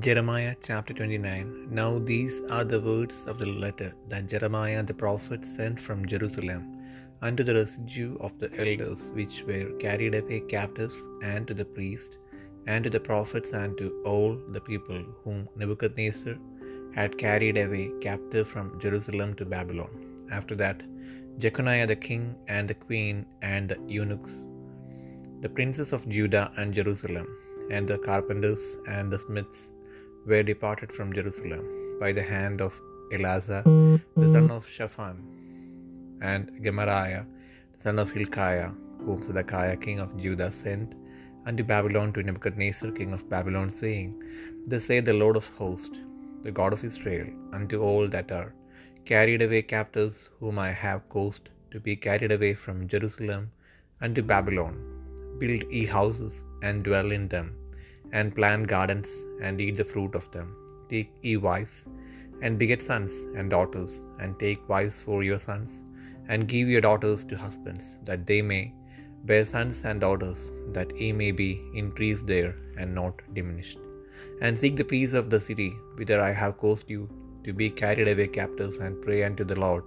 Jeremiah chapter 29 Now these are the words of the letter that Jeremiah the prophet sent from Jerusalem unto the residue of the elders which were carried away captives, and to the priests, and to the prophets, and to all the people whom Nebuchadnezzar had carried away captive from Jerusalem to Babylon. After that, Jeconiah the king, and the queen, and the eunuchs, the princes of Judah and Jerusalem, and the carpenters and the smiths, were departed from Jerusalem by the hand of Elasah the son of Shaphan, and Gemariah the son of Hilkiah, whom Zedekiah king of Judah sent unto Babylon to Nebuchadnezzar king of Babylon, saying, Thus saith the Lord of hosts, the God of Israel, unto all that are carried away captives, whom I have caused to be carried away from Jerusalem unto Babylon, build ye houses and dwell in them and plant gardens and eat the fruit of them. Take ye wives, and beget sons and daughters, and take wives for your sons, and give your daughters to husbands, that they may bear sons and daughters, that ye may be increased there and not diminished. And seek the peace of the city whither I have caused you to be carried away captives, and pray unto the Lord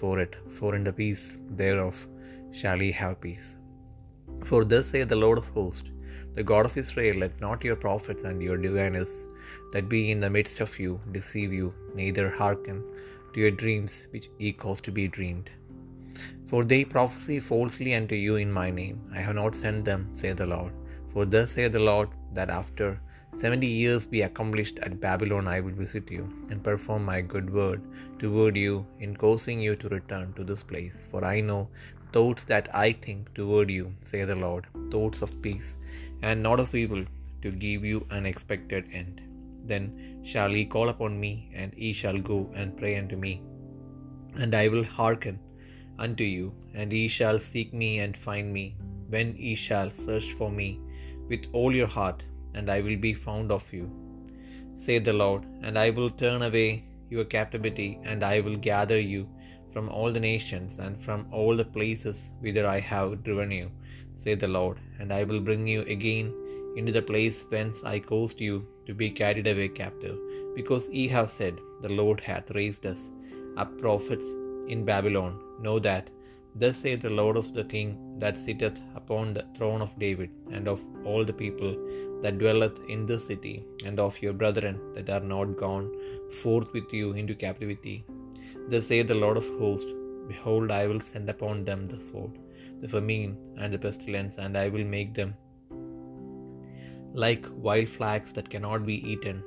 for it, for in the peace thereof shall ye have peace. For thus saith the Lord of hosts, the God of Israel, let not your prophets and your diviners that be in the midst of you deceive you, neither hearken to your dreams which ye cause to be dreamed. For they prophesy falsely unto you in my name. I have not sent them, saith the Lord. For thus saith the Lord, that after seventy years be accomplished at Babylon, I will visit you, and perform my good word toward you in causing you to return to this place. For I know thoughts that I think toward you, saith the Lord, thoughts of peace and not of evil, to give you an expected end. Then shall ye call upon me, and ye shall go and pray unto me, and I will hearken unto you, and ye shall seek me and find me, when ye shall search for me with all your heart, and I will be found of you, saith the Lord. And I will turn away your captivity, and I will gather you from all the nations and from all the places whither I have driven you, saith the Lord, and I will bring you again into the place whence I caused you to be carried away captive, because ye have said, The Lord hath raised us up prophets in Babylon. Know that, thus saith the Lord of the King that sitteth upon the throne of David, and of all the people that dwelleth in this city, and of your brethren that are not gone forth with you into captivity. Thus saith the Lord of hosts, Behold, I will send upon them the sword, the famine, and the pestilence, and I will make them like wild flags that cannot be eaten,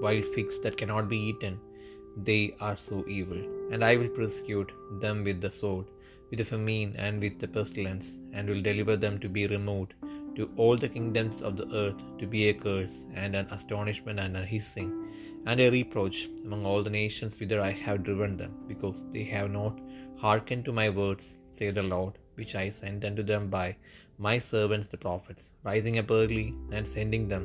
wild figs that cannot be eaten. They are so evil. And I will persecute them with the sword, with the famine, and with the pestilence, and will deliver them to be removed to all the kingdoms of the earth, to be a curse, and an astonishment, and a hissing, and a reproach among all the nations whither I have driven them, because they have not hearkened to my words, saith the Lord, which I sent unto them by my servants the prophets, rising up early and sending them.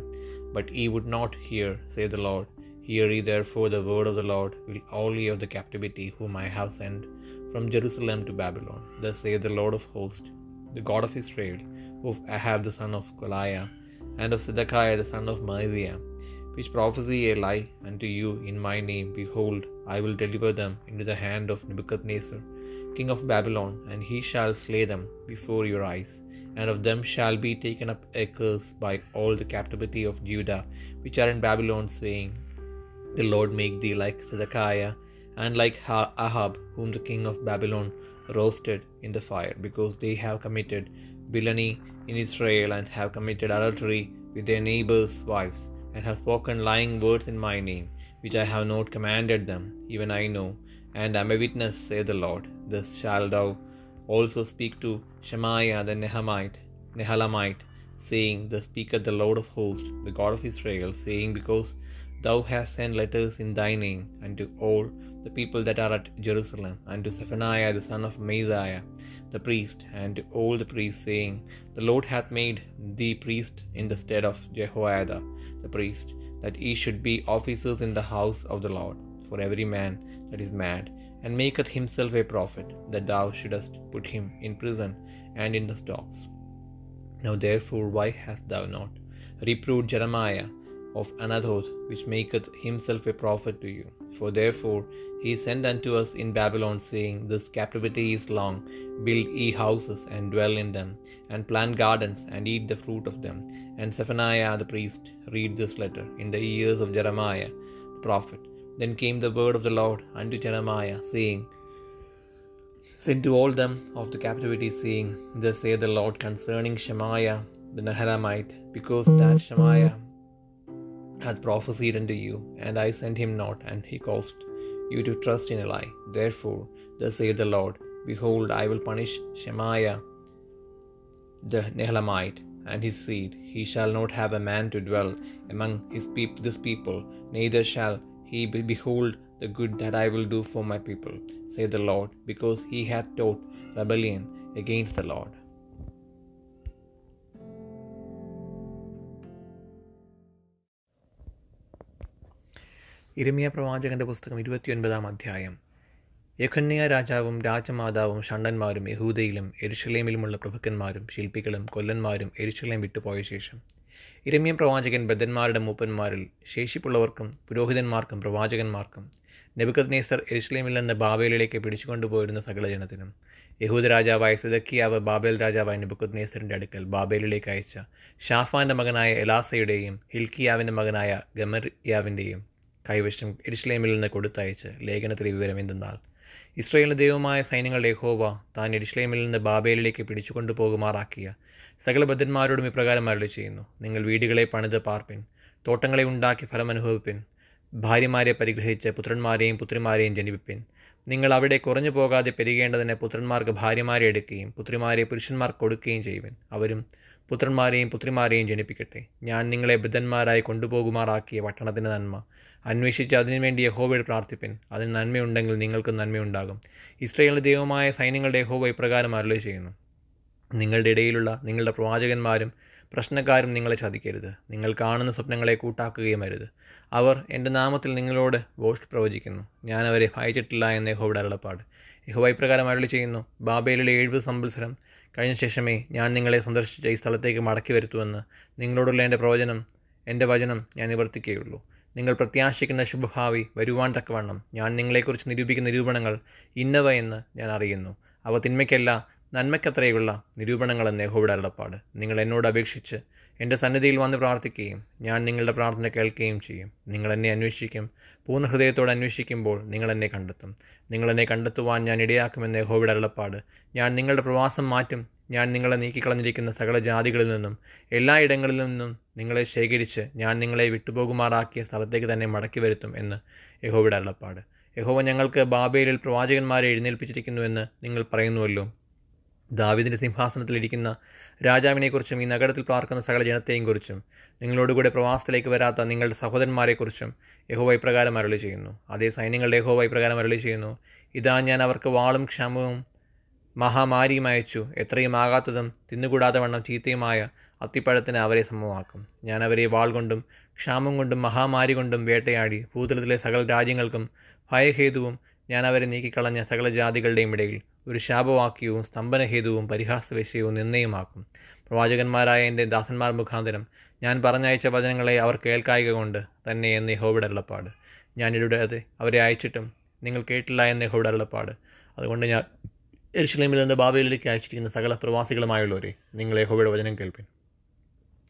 But ye would not hear, saith the Lord. Hear ye therefore the word of the Lord, will all ye of the captivity whom I have sent from Jerusalem to Babylon. Thus saith the Lord of hosts, the God of Israel, of Ahab the son of Kolaiah, and of Zedekiah the son of Maaseiah, which prophesy a lie unto you in my name. Behold, I will deliver them into the hand of Nebuchadnezzar, king of Babylon, and he shall slay them before your eyes and of them shall be taken up a curse by all the captivity of Judah, which are in Babylon, saying, The Lord make thee like Zedekiah, and like Ahab, whom the king of Babylon roasted in the fire, because they have committed villainy in Israel, and have committed adultery with their neighbors' wives, and have spoken lying words in my name, which I have not commanded them, even I know, and am a witness, saith the Lord. Thus shalt thou also speak to Shemaiah the Nehamite, Nehelamite, saying, Thus speaketh the Lord of hosts, the God of Israel, saying, Because thou hast sent letters in thy name unto all the people that are at Jerusalem, and to Zephaniah the son of Maaseiah the priest, and to all the priests, saying, The Lord hath made thee priest in the stead of Jehoiada the priest, that ye should be officers in the house of the Lord, for every man that is mad and maketh himself a prophet, that thou shouldest put him in prison and in the stocks. Now therefore, why hast thou not reproved Jeremiah, of Anathoth, which maketh himself a prophet to you. For therefore he sent unto us in Babylon, saying, This captivity is long. Build ye houses, and dwell in them, and plant gardens, and eat the fruit of them. And Zephaniah the priest read this letter in the ears of Jeremiah the prophet. Then came the word of the Lord unto Jeremiah, saying, Send to all them of the captivity, saying, Thus saith the Lord concerning Shemaiah the Nehelamite, because that Shemaiah hath prophesied unto you, and I sent him not, and he caused you to trust in a lie. Therefore, thus saith the Lord, Behold, I will punish Shemaiah the Nehelamite and his seed. He shall not have a man to dwell among his peop- this people, neither shall he be- behold the good that I will do for my people, saith the Lord, because he hath taught rebellion against the Lord. ഇരമിയ പ്രവാചകന്റെ പുസ്തകം ഇരുപത്തിയൊൻപതാം അധ്യായം. യഖന്യ രാജാവും രാജമാതാവും ഷണ്ടന്മാരും യഹൂദയിലും എരുഷലേമിലുമുള്ള പ്രഭുക്കന്മാരും ശില്പികളും കൊല്ലന്മാരും എരുഷലേം വിട്ടുപോയ ശേഷം ഇരമ്യ പ്രവാചകൻ ബദ്ധന്മാരുടെ മൂപ്പന്മാരിൽ ശേഷിപ്പുള്ളവർക്കും പുരോഹിതന്മാർക്കും പ്രവാചകന്മാർക്കും നെബുക്കത് എരുഷലേമിൽ നിന്ന് ബാബേലിലേക്ക് പിടിച്ചുകൊണ്ടുപോയിരുന്ന സകല ജനത്തിനും യഹൂദ രാജാവായ സിദക്കിയാവ് ബാബേൽ രാജാവായ നെബുക്കത് അടുക്കൽ ബാബേലിലേക്ക് അയച്ച ഷാഫാന്റെ മകനായ എലാസയുടെയും ഹിൽക്കിയാവിന്റെ മകനായ ഗമർയാവിന്റെയും കൈവശം എരിശ്ലേമിൽ നിന്ന് കൊടുത്തയച്ച് ലേഖനത്തിലെ വിവരം എന്തെന്നാൽ ഇസ്രയേലിന്റെ ദൈവമായ സൈന്യങ്ങളുടെ ഹോവ താൻ എരിശ്ലേമിൽ നിന്ന് ബാബേലിലേക്ക് പിടിച്ചുകൊണ്ടു പോകുമാറാക്കിയ സകല ബദ്ധന്മാരോടും ഇപ്രകാരം അരളി ചെയ്യുന്നു. നിങ്ങൾ വീടുകളെ പണിത് പാർപ്പിൻ തോട്ടങ്ങളെ ഉണ്ടാക്കി ഫലമനുഭവിപ്പിൻ ഭാര്യമാരെ പരിഗ്രഹിച്ച് പുത്രന്മാരെയും പുത്രിമാരെയും ജനിപ്പിൻ നിങ്ങൾ അവിടെ കുറഞ്ഞു പോകാതെ പെരുകേണ്ടതിന് പുത്രന്മാർക്ക് ഭാര്യമാരെ എടുക്കുകയും പുത്രിമാരെ പുരുഷന്മാർക്ക് കൊടുക്കുകയും ചെയ്യുവിൻ. അവരും പുത്രന്മാരെയും പുത്രിമാരെയും ജനിപ്പിക്കട്ടെ. ഞാൻ നിങ്ങളെ ബുദ്ധന്മാരായി കൊണ്ടുപോകുമാറാക്കിയ പട്ടണത്തിന്റെ നന്മ. അന്വേഷിച്ച് അതിനുവേണ്ടി യഹോവയോട് പ്രാർത്ഥിപ്പിൻ. അതിന് നന്മയുണ്ടെങ്കിൽ നിങ്ങൾക്ക് നന്മയുണ്ടാകും. ഇസ്രയേലിന്റെ ദൈവമായ സൈന്യങ്ങളുടെ യഹോവ ഇപ്രകാരം അരുളി ചെയ്യുന്നു. നിങ്ങളുടെ ഇടയിലുള്ള നിങ്ങളുടെ പ്രവാചകന്മാരും പ്രശ്നക്കാരും നിങ്ങളെ ചതിക്കരുത്. നിങ്ങൾ കാണുന്ന സ്വപ്നങ്ങളെ കൂട്ടാക്കുകയും അരുത്. അവർ എന്റെ നാമത്തിൽ നിങ്ങളോട് വോഷ് പ്രവചിക്കുന്നു. ഞാൻ അവരെ ഭയച്ചിട്ടില്ല എന്ന് യഹോയുടെ അരുളപ്പാട്. യഹോവ ഇപ്രകാരം അരുളി ചെയ്യുന്നു. ബാബയിലെ എഴുപത് സംവത്സരം കഴിഞ്ഞ ശേഷമേ ഞാൻ നിങ്ങളെ സന്ദർശിച്ച ഈ സ്ഥലത്തേക്ക് മടക്കി വരുത്തുമെന്ന് നിങ്ങളോടുള്ള എന്റെ പ്രവചനം എന്റെ വചനം ഞാൻ നിവർത്തിക്കുകയുള്ളൂ. നിങ്ങൾ പ്രത്യാശിക്കുന്ന ശുഭഭാവി വരുവാൻ തക്കവണ്ണം ഞാൻ നിങ്ങളെക്കുറിച്ച് നിരൂപിക്കുന്ന നിരൂപണങ്ങൾ ഇന്നവ എന്ന് ഞാൻ അറിയുന്നു. അവ തിന്മയ്ക്കല്ല നന്മയ്ക്കത്രയുള്ള നിരൂപണങ്ങളെന്ന് യഹോയുടെ അരുളപ്പാട്. നിങ്ങൾ എന്നോട് അപേക്ഷിച്ച് എന്റെ സന്നിധിയിൽ വന്ന് പ്രാർത്ഥിക്കുകയും ഞാൻ നിങ്ങളുടെ പ്രാർത്ഥന കേൾക്കുകയും ചെയ്യും. നിങ്ങൾ എന്നെ അന്വേഷിക്കും. പൂർണ ഹൃദയത്തോടെ അന്വേഷിക്കുമ്പോൾ നിങ്ങൾ എന്നെ കണ്ടെത്തും. നിങ്ങൾ എന്നെ കണ്ടെത്തുവാൻ ഞാൻ ഇടയാക്കുമെന്ന് ഹോവിഡ് അരുളപ്പാട്. ഞാൻ നിങ്ങളുടെ പ്രവാസം മാറ്റും. ഞാൻ നിങ്ങളെ നീക്കിക്കളഞ്ഞിരിക്കുന്ന സകല ജാതികളിൽ നിന്നും എല്ലായിടങ്ങളിൽ നിന്നും നിങ്ങളെ ശേഖരിച്ച് ഞാൻ നിങ്ങളെ വിട്ടുപോകുമാറാക്കിയ സ്ഥലത്തേക്ക് തന്നെ മടക്കി വരുത്തും എന്ന് യഹോവിടെ അരുളപ്പാട്. യഹോവ ഞങ്ങൾക്ക് ബാബേലിൽ പ്രവാചകന്മാരെ എഴുന്നേൽപ്പിച്ചിരിക്കുന്നുവെന്ന് നിങ്ങൾ പറയുന്നുവല്ലോ. ദാവിദിന്റെ സിംഹാസനത്തിലിരിക്കുന്ന രാജാവിനെക്കുറിച്ചും ഈ നഗരത്തിൽ പാർക്കുന്ന സകല ജനത്തെയും കുറിച്ചും നിങ്ങളോടുകൂടെ പ്രവാസത്തിലേക്ക് വരാത്ത നിങ്ങളുടെ സഹോദരന്മാരെക്കുറിച്ചും യഹോവ ഇപ്രകാരം അരളി ചെയ്യുന്നു അതേ സൈന്യങ്ങളുടെ യഹോവ ഇപ്രകാരം അരളി ചെയ്യുന്നു ഇതാ ഞാൻ അവർക്ക് വാളും ക്ഷമവും മഹാമാരിയും അയച്ചു. എത്രയും ആകാത്തതും തിന്നുകൂടാതെ വണ്ണം ചീത്തയുമായ അത്തിപ്പഴത്തിന് അവരെ സമമാക്കും. ഞാൻ അവരെ വാൾ കൊണ്ടും ക്ഷാമം കൊണ്ടും മഹാമാരി കൊണ്ടും വേട്ടയാടി. ഭൂതലത്തിലെ സകല രാജ്യങ്ങൾക്കും ഭയഹേതുവും ഞാൻ അവരെ നീക്കിക്കളഞ്ഞ സകല ജാതികളുടെയും ഇടയിൽ ഒരു ശാപവാക്യവും സ്തംഭനഹേതുവും പരിഹാസവിഷയവും നിന്നയുമാക്കും പ്രവാചകന്മാരായ എന്റെ ദാസന്മാർ മുഖാന്തരം ഞാൻ പറഞ്ഞയച്ച വചനങ്ങളെ അവർ കേൾക്കായിക കൊണ്ട് തന്നെ എന്ന് യഹോയുടെ അരുളപ്പാട്. ഞാൻ ഇടപെടാതെ അവരെ അയച്ചിട്ടും നിങ്ങൾ കേട്ടില്ല എന്ന് യഹോയുടെ അരുളപ്പാട്. അതുകൊണ്ട് ഞാൻ എരുഷലേമിൽ നിന്ന് ബാബയിലേക്ക് അയച്ചിരിക്കുന്ന സകല പ്രവാസികളുമായുള്ളവരെ നിങ്ങൾ ഹോബിയുടെ വചനം കേൾപ്പിൻ.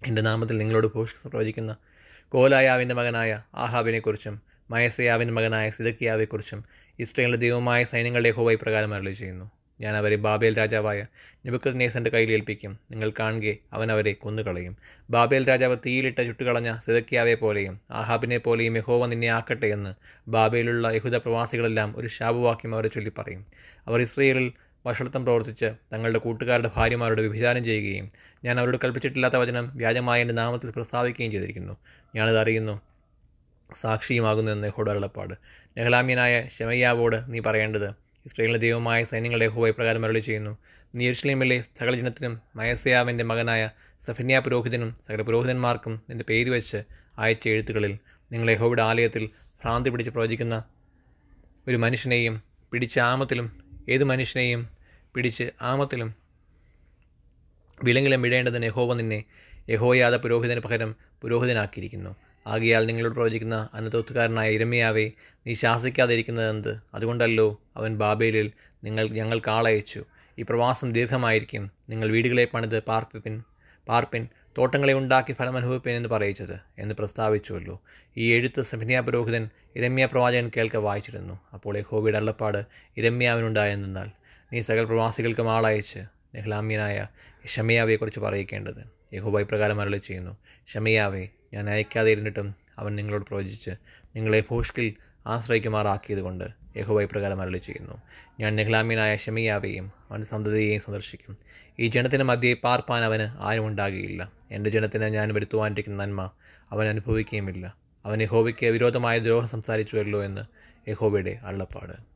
എന്റെ നാമത്തിൽ നിങ്ങളോട് പോഷിച്ച് പ്രവചിക്കുന്ന കോലായാവിന്റെ മകനായ ആഹാബിനെക്കുറിച്ചും മയസയാവിന്റെ മകനായ സിദക്കിയാവെക്കുറിച്ചും ഇസ്രയേലിന്റെ ദൈവമായ സൈന്യങ്ങളുടെ ഹോവായി പ്രകാരം അരളി ചെയ്യുന്നു. ഞാൻ അവരെ ബാബേൽ രാജാവായ നിബുക്കത് നേസന്റെ കയ്യിൽ ഏൽപ്പിക്കും. നിങ്ങൾ കാണുകെ അവൻ അവരെ കൊന്നുകളയും. ബാബേൽ രാജാവ് തീയിലിട്ട ചുട്ടുകളഞ്ഞ സിതക്കിയാവെ പോലെയും ആഹാബിനെ പോലെയും യഹോവ നിന്നെ ആക്കട്ടെ എന്ന് ബാബേലുള്ള യഹൂദ പ്രവാസികളെല്ലാം ഒരു ശാപവാക്യം അവരെ ചൊല്ലി പറയും. അവർ ഇസ്രയേലിൽ വഷളത്വം പ്രവർത്തിച്ച് തങ്ങളുടെ കൂട്ടുകാരുടെ ഭാര്യമാരോട് വിഭിചാരം ചെയ്യുകയും ഞാൻ അവരോട് കൽപ്പിച്ചിട്ടില്ലാത്ത വചനം വ്യാജമായ എന്റെ നാമത്തിൽ പ്രസ്താവിക്കുകയും ചെയ്തിരിക്കുന്നു. ഞാനത് അറിയുന്നു. സാക്ഷിയുമാകുന്നു എന്ന് യഹോയുടെ അരുളപ്പാട്. നെഹ്ലാമ്യനായ ഷെമയ്യാവോട് നീ പറയേണ്ടത് ഇസ്രയേലിന്റെ ദൈവമായ സൈന്യങ്ങളുടെ യഹോവ പ്രകാരം അരളി ചെയ്യുന്നു. നീ യെരുഷലേമിലെ സകല ജനത്തിനും മയസയാവിന്റെ മകനായ സഫന്യ പുരോഹിതനും സകല പുരോഹിതന്മാർക്കും നിന്റെ പേര് വെച്ച് അയച്ച എഴുത്തുകളിൽ നിങ്ങൾ യഹോയുടെ ആലയത്തിൽ ഭ്രാന്തി പിടിച്ച് പ്രവചിക്കുന്ന ഒരു മനുഷ്യനെയും പിടിച്ച ആമത്തിലും ഏത് മനുഷ്യനെയും പിടിച്ച് ആമത്തിലും വിലങ്ങിലും വിടേണ്ടതിന് യഹോവ നിന്നെ യഹോയാത പുരോഹിതന് പകരം പുരോഹിതനാക്കിയിരിക്കുന്നു. ആകയാൽ നിങ്ങളോട് പ്രവചിക്കുന്ന അനന്തോത്തുകാരനായ ഇരമയാവെ നീ ശാസിക്കാതിരിക്കുന്നത് എന്ത്? അതുകൊണ്ടല്ലോ അവൻ ബാബേലിൽ നിങ്ങൾ ഞങ്ങൾ കാളയച്ചു ഈ പ്രവാസം ദീർഘമായിരിക്കും. നിങ്ങൾ വീടുകളെ പണിത് പാർപ്പിപ്പിൻ പാർപ്പിൻ തോട്ടങ്ങളെ ഉണ്ടാക്കി ഫലം അനുഭവിപ്പിൻ എന്ന് പറയിച്ചത് എന്ന് പ്രസ്താവിച്ചുവല്ലോ. ഈ എഴുത്ത് സഭിനിയ പുരോഹിതൻ ഇരമ്യ പ്രവാചകൻ കേൾക്ക വായിച്ചിരുന്നു. അപ്പോൾ യഹോബിയുടെ അള്ളപ്പാട് ഇരമ്യാവിനുണ്ടായെന്നാൽ നീ സകൽ പ്രവാസികൾക്കും ആളയച്ച് നെഹ്ലാമ്യനായ ഷമിയാവെക്കുറിച്ച് പറയിക്കേണ്ടത്. യഹോബ ഇപ്രകാരം അരളി ചെയ്യുന്നു. ഷമിയാവേ ഞാൻ അയക്കാതെ ഇരുന്നിട്ടും അവൻ നിങ്ങളോട് പ്രവചിച്ച് നിങ്ങളെ ഭൂഷ്കിൽ ആശ്രയിക്കുമാറാക്കിയതുകൊണ്ട് യഹോബ ഇപ്രകാരം അരളി ചെയ്യുന്നു. ഞാൻ നെഹ്ലാമീനായ ഷമിയാവെയും അവന്റെ സന്തതിയെയും സന്ദർശിക്കും. ഈ ജനത്തിന് മധ്യേ പാർപ്പാൻ അവന് ആരും ഉണ്ടാകുകയില്ല. എന്റെ ജനത്തിന് ഞാൻ വരുത്തുവാനിരിക്കുന്ന നന്മ അവൻ അനുഭവിക്കുകയുമില്ല. അവൻ യഹോവയ്ക്ക് വിരോധമായ ദ്രോഹം സംസാരിച്ചുവല്ലോ എന്ന് യഹോബയുടെ അള്ളപ്പാട്